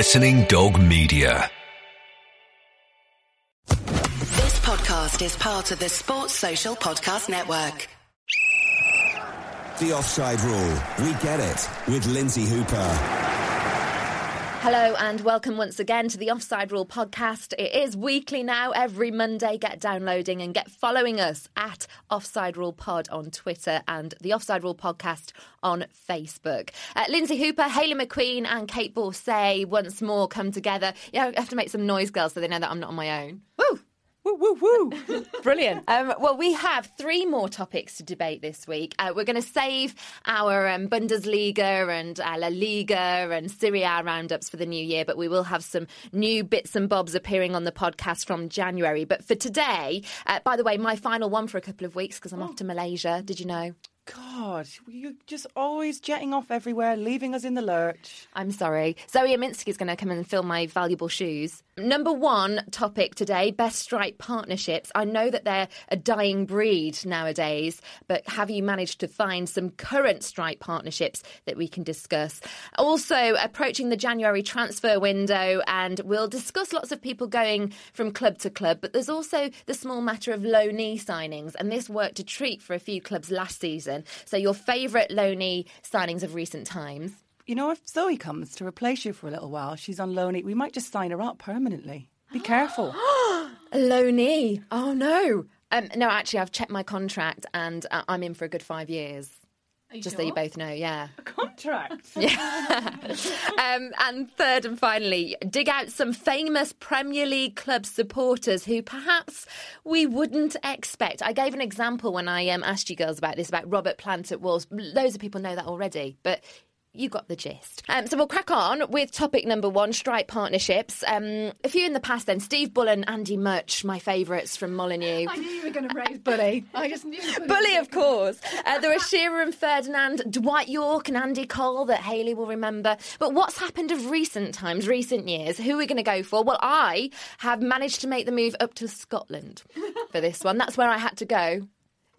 Listening Dog Media. This podcast is part of the Sports Social Podcast Network. The offside rule. We get it with Lynsey Hooper. Hello and welcome once again to the Offside Rule podcast. It is weekly now, every Monday. Get downloading and get following us at Offside Rule Pod on Twitter and the Offside Rule podcast on Facebook. Uh, Lynsey Hooper, Hayley McQueen, and Kait Borsay once more come together. Yeah, I have to make some noise, girls, so they know that I'm not on my own. Woo! Woo, woo. Brilliant. Um, well, we have three more topics to debate this week. Uh, we're going to save our um, Bundesliga and uh, La Liga and Serie A roundups for the new year, but we will have some new bits and bobs appearing on the podcast from January. But for today, uh, by the way, my final one for a couple of weeks because I'm off to Malaysia. Did you know? God, you're just always jetting off everywhere, leaving us in the lurch. I'm sorry. Zoe Aminsky is going to come and fill my valuable shoes. Number one topic today best strike partnerships. I know that they're a dying breed nowadays, but have you managed to find some current strike partnerships that we can discuss? Also, approaching the January transfer window, and we'll discuss lots of people going from club to club, but there's also the small matter of loanee signings, and this worked a treat for a few clubs last season. So, your favourite loanee signings of recent times? You know, if Zoe comes to replace you for a little while, she's on loan. We might just sign her up permanently. Be careful. Knee. Oh no. Um, no, actually, I've checked my contract and uh, I'm in for a good five years. Just so you both know, yeah. A contract. Yeah. um, and third and finally, dig out some famous Premier League club supporters who perhaps we wouldn't expect. I gave an example when I um, asked you girls about this, about Robert Plant at Wolves. Loads of people know that already, but you got the gist. Um, so we'll crack on with topic number one strike partnerships. Um, a few in the past then Steve Bull and Andy Mutch, my favourites from Molyneux. I knew you were going to raise Bully. I just knew. Bully, of course. Uh, there were Shearer and Ferdinand, Dwight Yorke and Andy Cole that Hayley will remember. But what's happened of recent times, recent years? Who are we going to go for? Well, I have managed to make the move up to Scotland for this one. That's where I had to go.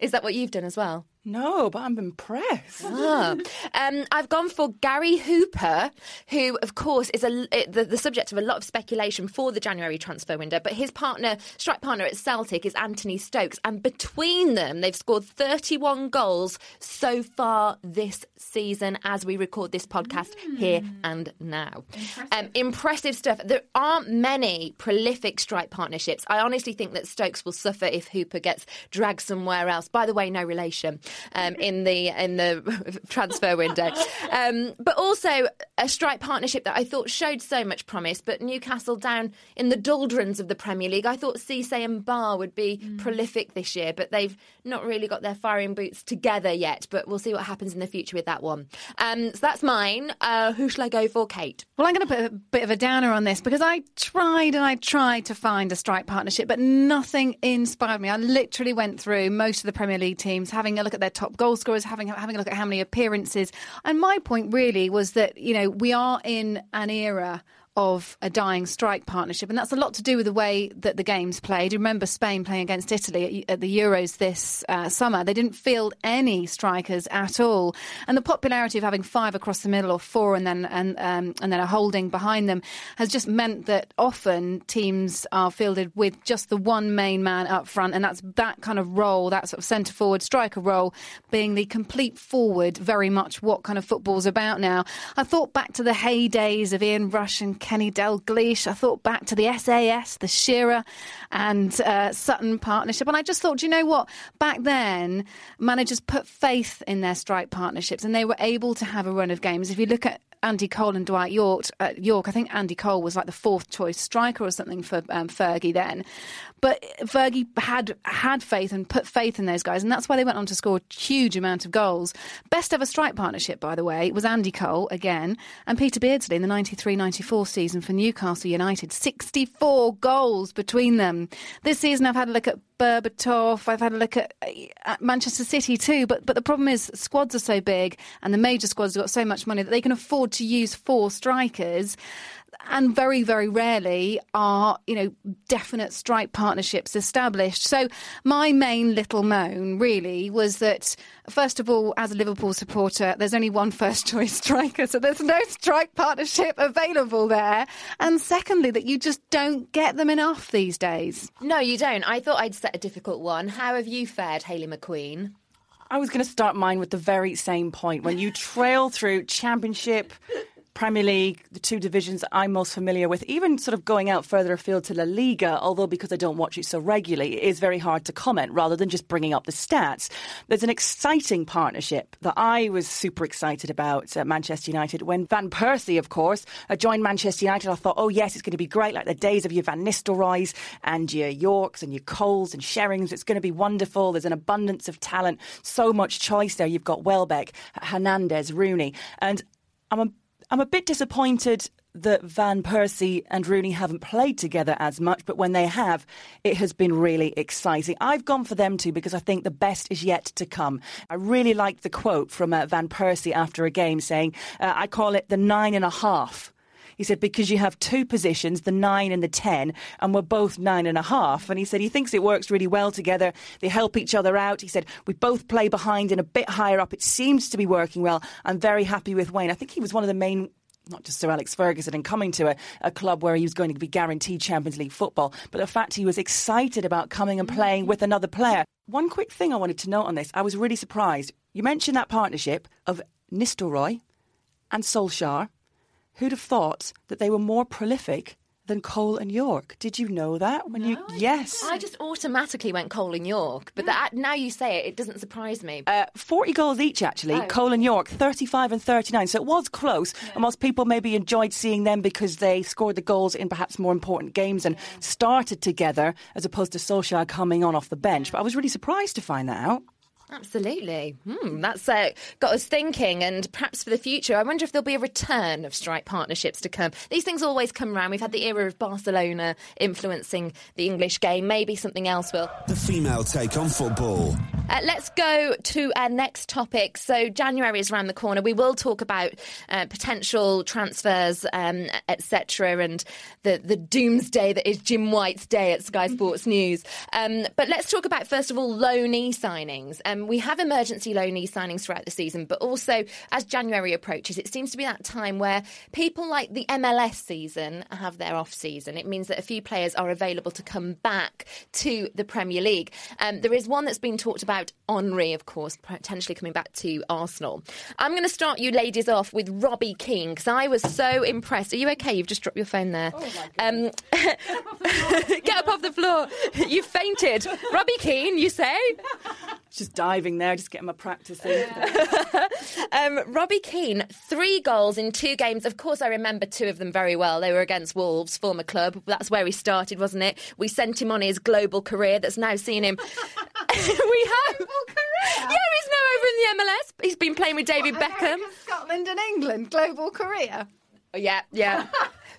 Is that what you've done as well? No, but I'm impressed. Ah. Um, I've gone for Gary Hooper, who, of course, is a, the, the, subject of a lot of speculation for the January transfer window. But his partner, strike partner at Celtic, is Anthony Stokes. And between them, they've scored 31 goals so far this season as we record this podcast mm. here and now. Impressive. Um, impressive stuff. There aren't many prolific strike partnerships. I honestly think that Stokes will suffer if Hooper gets dragged somewhere else. By the way, no relation um, in the in the transfer window. Um, but also a strike partnership that I thought showed so much promise. But Newcastle down in the doldrums of the Premier League, I thought Cisse and Ba would be mm. prolific this year, but they've not really got their firing boots together yet. But we'll see what happens in the future with that one. Um, so that's mine. Uh, who shall I go for, Kait? Well, I'm going to put a bit of a downer on this because I tried and I tried to find a strike partnership, but nothing inspired me. I literally went through most of the Premier League teams, having a look at their top goal scorers, having having a look at how many appearances. And my point really was that you know we are in an era of a dying strike partnership. And that's a lot to do with the way that the game's played. You remember Spain playing against Italy at, the Euros this uh, summer. They didn't field any strikers at all. And the popularity of having five across the middle or four and then and, um, and then a holding behind them has just meant that often teams are fielded with just the one main man up front. And that's that kind of role, that sort of centre forward striker role, being the complete forward, very much what kind of football's about now. I thought back to the heydays of Ian Rush and Kenny Dalglish. I thought back to the SAS, the Shearer and uh, Sutton partnership. And I just thought, you know what? Back then, managers put faith in their strike partnerships and they were able to have a run of games. If you look at Andy Cole and Dwight Yorke. uh, Yorke. I think Andy Cole was like the fourth choice striker or something for um, Fergie then. But Fergie had had faith and put faith in those guys, and that's why they went on to score a huge amount of goals. Best ever strike partnership, by the way, was Andy Cole again and Peter Beardsley in the 93-94 season for Newcastle United. 64 goals between them. This season, I've had a look at Berbatov. I've had a look at, at, Manchester City too. But but the problem is squads are so big, and the major squads have got so much money that they can afford to use four strikers and very, very rarely are, you know, definite strike partnerships established. So my main little moan really was that, first of all, as a Liverpool supporter, there's only one first choice striker, so there's no strike partnership available there. And secondly, that you just don't get them enough these days. No, you don't. I thought I'd set a difficult one. How have you fared, Hayley McQueen? I was going to start mine with the very same point. When you trail through Championship, Premier League, the two divisions I'm most familiar with, even sort of going out further afield to La Liga, although because I don't watch it so regularly, it is very hard to comment rather than just bringing up the stats. There's an exciting partnership that I was super excited about at Manchester United when Van Persie, of course, joined Manchester United. I thought, oh, yes, it's going to be great, like the days of your Van Nistelrooys and your Yorkes and your Coles and Sherrings. It's going to be wonderful. There's an abundance of talent, so much choice there. You've got Welbeck, Hernandez, Rooney. And I'm a I'm a bit disappointed that Van Persie and Rooney haven't played together as much, but when they have, it has been really exciting. I've gone for them too because I think the best is yet to come. I really liked the quote from uh, Van Persie after a game saying, uh, I call it the nine and a half. He said, because you have two positions, the nine and the 10, and we're both nine and a half. And he said he thinks it works really well together. They help each other out. He said, we both play behind and a bit higher up. It seems to be working well. I'm very happy with Wayne. I think he was one of the main not just Sir Alex Ferguson and coming to a, a, club where he was going to be guaranteed Champions League football, but the fact he was excited about coming and playing with another player. One quick thing I wanted to note on this, I was really surprised. You mentioned that partnership of Nistelrooy and Solskjaer. Who'd have thought that they were more prolific than Cole and Yorke? Did you know that? When you yes, I just automatically went Cole and Yorke, but that, now you say it, it doesn't surprise me. Uh, Forty goals each, actually. Oh. Cole and York, thirty-five and thirty-nine. So it was close, and whilst people maybe enjoyed seeing them because they scored the goals in perhaps more important games and started together, as opposed to Solskjaer coming on off the bench. But I was really surprised to find that out. Absolutely. Hmm, that's uh, got us thinking, and perhaps for the future, I wonder if there'll be a return of strike partnerships to come. These things always come around. We've had the era of Barcelona influencing the English game. Maybe something else will. The female take on football. Uh, let's go to our next topic. So, January is around the corner. We will talk about uh, potential transfers, um, etc., and the, the doomsday that is Jim White's day at Sky Sports News. Um, but let's talk about, first of all, loanee signings. Um, we have emergency loanee signings throughout the season, but also as January approaches, it seems to be that time where people like the MLS season have their off season. It means that a few players are available to come back to the Premier League. Um, there is one that's been talked about, Henri, of course, potentially coming back to Arsenal. I'm going to start you ladies off with Robbie Keane because I was so impressed. Are you okay? You've just dropped your phone there. um, get up off the floor. you fainted. Robbie Keane, you say? Just diving there, just getting my practice in. um, Robbie Keane, three goals in two games. Of course, I remember two of them very well. They were against Wolves, former club. That's where he started, wasn't it? We sent him on his global career that's now seen him. we have. Global career? Yeah, he's now over in the MLS. He's been playing with David Beckham. Scotland and England, global career. Yeah, yeah.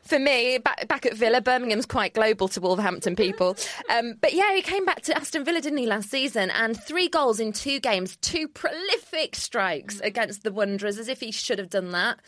For me, back, back at Villa, Birmingham's quite global to Wolverhampton people. Um, but yeah, he came back to Aston Villa, didn't he, last season? And three goals in two games, two prolific strikes against the Wanderers, as if he should have done that.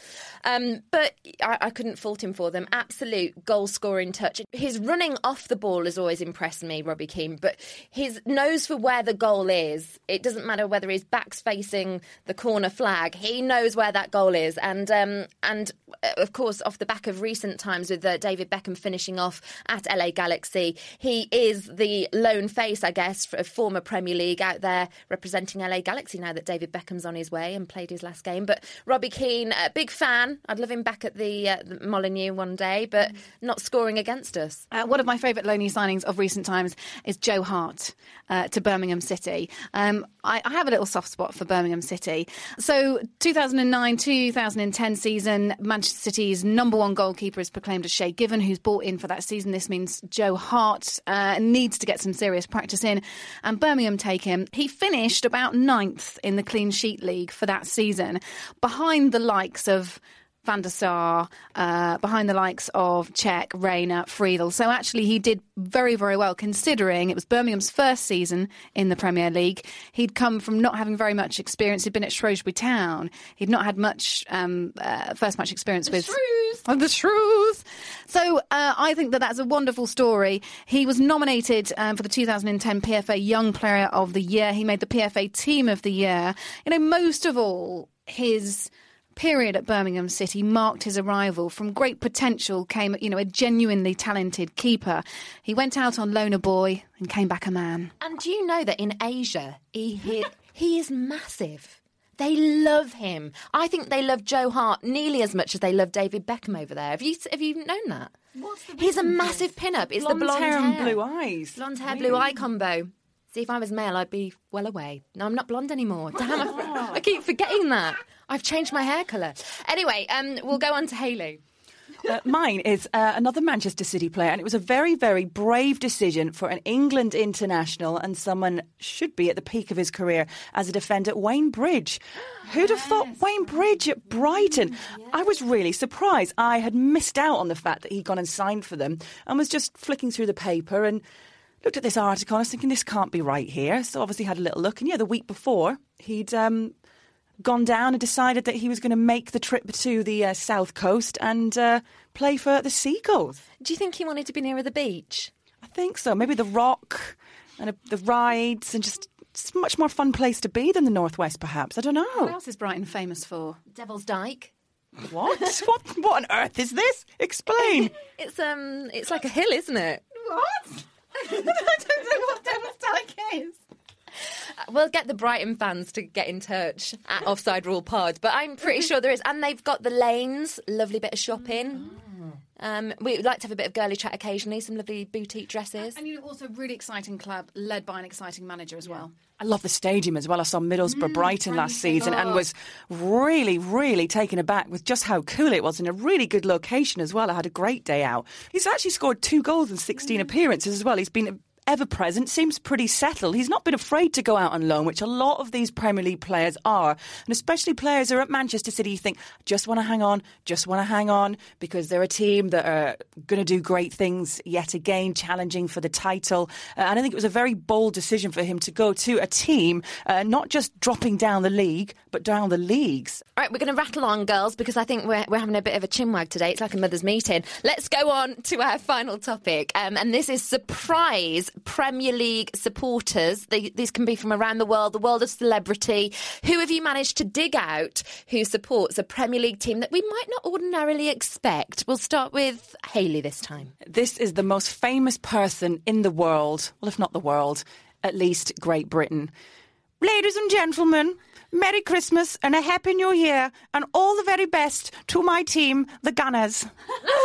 Um, but I, I couldn't fault him for them. Absolute goal scoring touch. His running off the ball has always impressed me, Robbie Keane, but his nose for where the goal is. It doesn't matter whether his back's facing the corner flag, he knows where that goal is. And, um, and uh, of course, off the back of recent times with uh, David Beckham finishing off at LA Galaxy. He is the lone face, I guess, for former Premier League out there representing LA Galaxy now that David Beckham's on his way and played his last game. But Robbie Keane, a big fan. I'd love him back at the, uh, the Molyneux one day, but not scoring against us. Uh, one of my favourite loanee signings of recent times is Joe Hart uh, to Birmingham City. Um, I, I, have a little soft spot for Birmingham City. So, 2009 2010 season, Manchester City's number one goalkeeper is proclaimed as Shay Given, who's bought in for that season. This means Joe Hart uh, needs to get some serious practice in, and Birmingham take him. He finished about ninth in the clean sheet league for that season, behind the likes of Van der Sar, uh, behind the likes of Cech, Reina, Friedel. So actually, he did very, very well considering it was Birmingham's first season in the Premier League. He'd come from not having very much experience. He'd been at Shrewsbury Town. He'd not had much um, uh, first match experience The with. Shrews. the Shrews. So uh, I think that that's a wonderful story. He was nominated um, for the 2010 PFA Young Player of the Year. He made the PFA Team of the Year. You know, most of all, his period at Birmingham City marked his arrival. From great potential came, you know, a genuinely talented keeper. He went out on loan a boy and came back a man. And do you know that in Asia, he he, he is massive. They love him. I think they love Joe Hart nearly as much as they love David Beckham over there. Have you have you known that? He's a massive pin-up. It's Blonde the blonde hair hair, and blue eyes. blonde hair, blue eye combo. See, if I was male, I'd be well away. No, I'm not blonde anymore. Damn, I, I keep forgetting that. I've changed my hair colour. Anyway, um, we'll go on to Hayley. Uh, mine is uh, another Manchester City player, and it was a very, very brave decision for an England international and someone should be at the peak of his career as a defender, Wayne Bridge. Who'd have thought Wayne Bridge at Brighton? I was really surprised. I had missed out on the fact that he'd gone and signed for them and was just flicking through the paper and looked at this article. and I was thinking, this can't be right here. So obviously had a little look. And yeah, the week before, he'd um, gone down and decided that he was going to make the trip to the uh, south coast and uh, play for the Seagulls. Do you think he wanted to be nearer the beach? I think so. Maybe the rock and uh, the rides and just it's a much more fun place to be than the northwest, perhaps. I don't know. What else is Brighton famous for? Devil's Dyke. What? what? What on earth is this? Explain. It's um, it's like a hill, isn't it? What? I don't know what Devil's Dyke is. We'll get the Brighton fans to get in touch at Offside Rule Pod, but I'm pretty sure there is. And they've got the lanes, lovely bit of shopping. Oh. Um, we like to have a bit of girly chat occasionally, some lovely boutique dresses. And you know, also really exciting club, led by an exciting manager as well. I love the stadium as well. I saw Middlesbrough Brighton last season and was really, really taken aback with just how cool it was in a really good location as well. I had a great day out. He's actually scored two goals in 16 appearances as well. He's been ever present, seems pretty settled. He's not been afraid to go out on loan, which a lot of these Premier League players are. And especially players who are at Manchester City, you think, just want to hang on, just want to hang on, because they're a team that are going to do great things yet again, challenging for the title. Uh, and I think it was a very bold decision for him to go to a team, uh, not just dropping down the league, but down the leagues. All right, we're going to rattle on, girls, because I think we're, we're having a bit of a chinwag today. It's like a mother's meeting. Let's go on to our final topic, um, and this is surprise Premier League supporters. They, these can be from around the world, the world of celebrity. Who have you managed to dig out who supports a Premier League team that we might not ordinarily expect? We'll start with Hayley this time. This is the most famous person in the world, well, if not the world, at least Great Britain. Ladies and gentlemen, Merry Christmas and a Happy New Year, and all the very best to my team, the Gunners.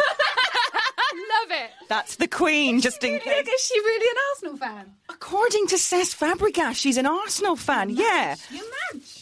That's the Queen, just in case. Is she really an Arsenal fan? According to Cesc Fabregas, she's an Arsenal fan. Yeah. You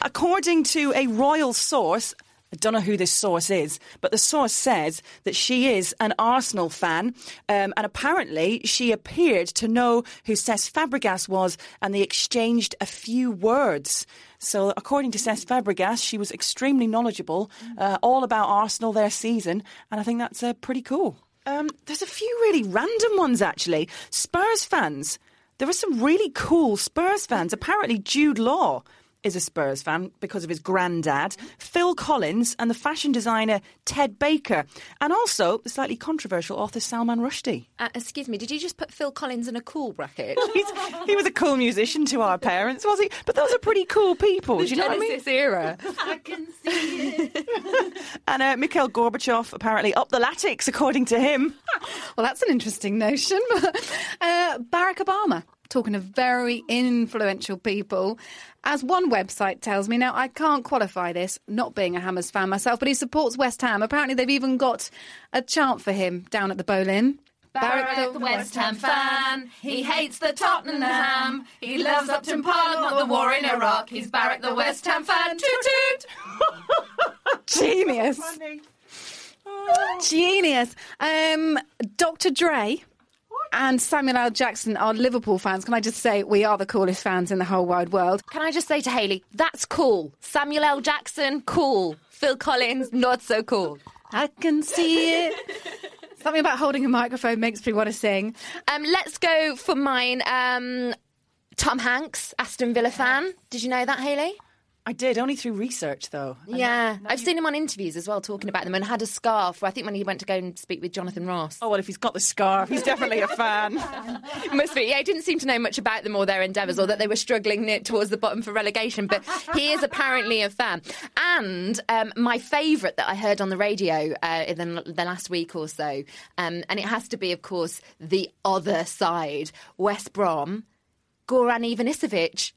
According to a royal source, I don't know who this source is, but the source says that she is an Arsenal fan, um, and apparently she appeared to know who Cesc Fabregas was, and they exchanged a few words. So, according to Cesc Fabregas, she was extremely knowledgeable, uh, all about Arsenal their season, and I think that's uh, pretty cool. Um, there's a few really random ones actually. Spurs fans. There are some really cool Spurs fans. Apparently, Jude Law is a Spurs fan because of his granddad, Phil Collins, and the fashion designer Ted Baker, and also the slightly controversial author Salman Rushdie. Uh, excuse me, did you just put Phil Collins in a cool bracket? He was a cool musician to our parents, was he? But those are pretty cool people. Do you know what I mean? Genesis era. I can see it. And uh, Mikhail Gorbachev apparently up the latics, according to him. Well, that's an interesting notion. uh, Barack Obama, talking to very influential people. As one website tells me, now I can't qualify this, not being a Hammers fan myself, but he supports West Ham. Apparently, they've even got a chant for him down at the Boleyn. Barrett, the West Ham fan. He hates the Tottenham. He loves Upton Park, not the war in Iraq. He's Barrett, the West Ham fan. Toot toot. Genius. Genius. Um, Dr. Dre and Samuel L. Jackson are Liverpool fans. Can I just say we are the coolest fans in the whole wide world? Can I just say to Hayley, that's cool. Samuel L. Jackson, cool. Phil Collins, not so cool. I can see it. Something about holding a microphone makes me want to sing. Um, let's go for mine. Um, Tom Hanks, Aston Villa fan. Did you know that, Hayley? I did only through research though. And Yeah, I've seen him on interviews as well, talking about them, and had a scarf. Where I think when he went to go and speak with Jonathan Ross. Oh well, if he's got the scarf, he's definitely a fan. Must be. Yeah, he didn't seem to know much about them or their endeavours, or that they were struggling near, towards the bottom for relegation. But he is apparently a fan. And um, my favourite that I heard on the radio uh, in the, the last week or so, um, and it has to be, of course, the other side, West Brom, Goran Ivanisevic.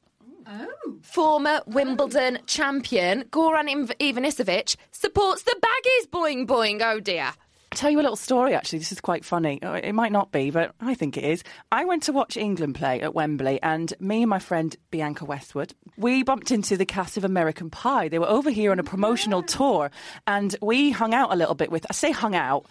Former Wimbledon champion Goran Ivanisevic supports the baggies. Boing boing. Oh dear. tell you a little story actually this is quite funny Uh, it might not be but i think it is i went to watch england play at wembley and me and my friend bianca westwood we bumped into the cast of american pie they were over here on a promotional tour and we hung out a little bit with i say hung out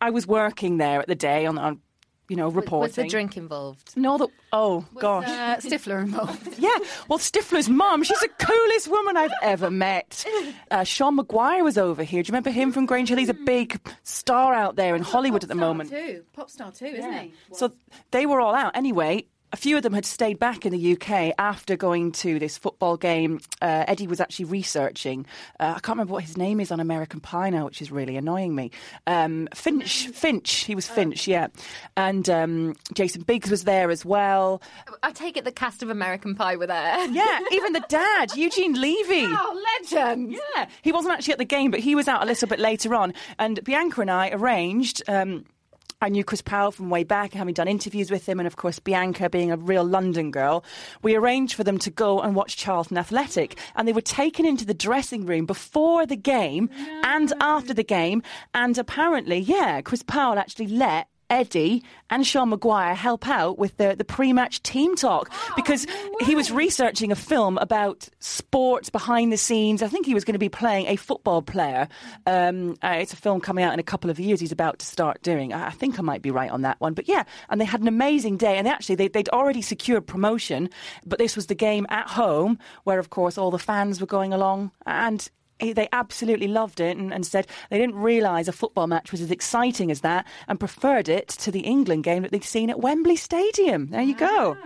i was working there at the day on, on you know reporting Was the drink involved? no the oh gosh Uh, Stifler involved. yeah, well, Stifler's mum, she's the coolest woman I've ever met. Uh, Sean Maguire was over here. Do you remember him from Grange Hill? He's a big star out there in Hollywood at the moment. Too. Pop star too, isn't he? So they were all out. Anyway, a few of them had stayed back in the UK after going to this football game. Uh, Eddie was actually researching. Uh, I can't remember what his name is on American Pie now, which is really annoying me. Um, Finch, Finch, he was Finch, yeah. And um, Jason Biggs was there as well. I take it the cast of American Pie were there. Yeah, even the dad, Eugene Levy. Oh, legend! Yeah, he wasn't actually at the game, but he was out a little bit later on. And Bianca and I arranged. Um, I knew Chris Powell from way back, having done interviews with him, and of course, Bianca being a real London girl. We arranged for them to go and watch Charlton Athletic, and they were taken into the dressing room before the game and after the game. And apparently, yeah, Chris Powell actually let Eddie and Sean Maguire help out with the, the pre match team talk because he was researching a film about sports behind the scenes. I think he was going to be playing a football player. Um, uh, it's a film coming out in a couple of years he's about to start doing. I, I think I might be right on that one. But yeah, and they had an amazing day. And actually, they, they'd already secured promotion, but this was the game at home where, of course, all the fans were going along. And they absolutely loved it and, and said they didn't realise a football match was as exciting as that and preferred it to the England game that they'd seen at Wembley Stadium. There you go.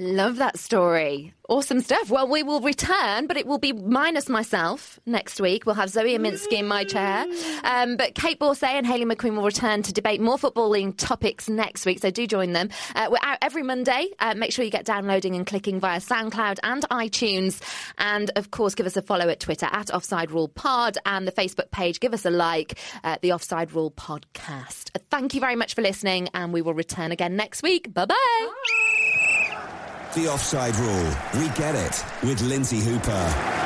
Love that story. Awesome stuff. Well, we will return, but it will be minus myself next week. We'll have Zoe Aminsky in my chair. Um, but Kait Borsay and Hayley McQueen will return to debate more footballing topics next week, so do join them. Uh, we're out every Monday. Uh, make sure you get downloading and clicking via SoundCloud and iTunes. And of course, give us a follow at Twitter at Offside Rule Pod and the Facebook page. Give us a like, uh, the Offside Rule Podcast. Thank you very much for listening, and we will return again next week. Bye bye. The offside rule. We get it with Lynsey Hooper.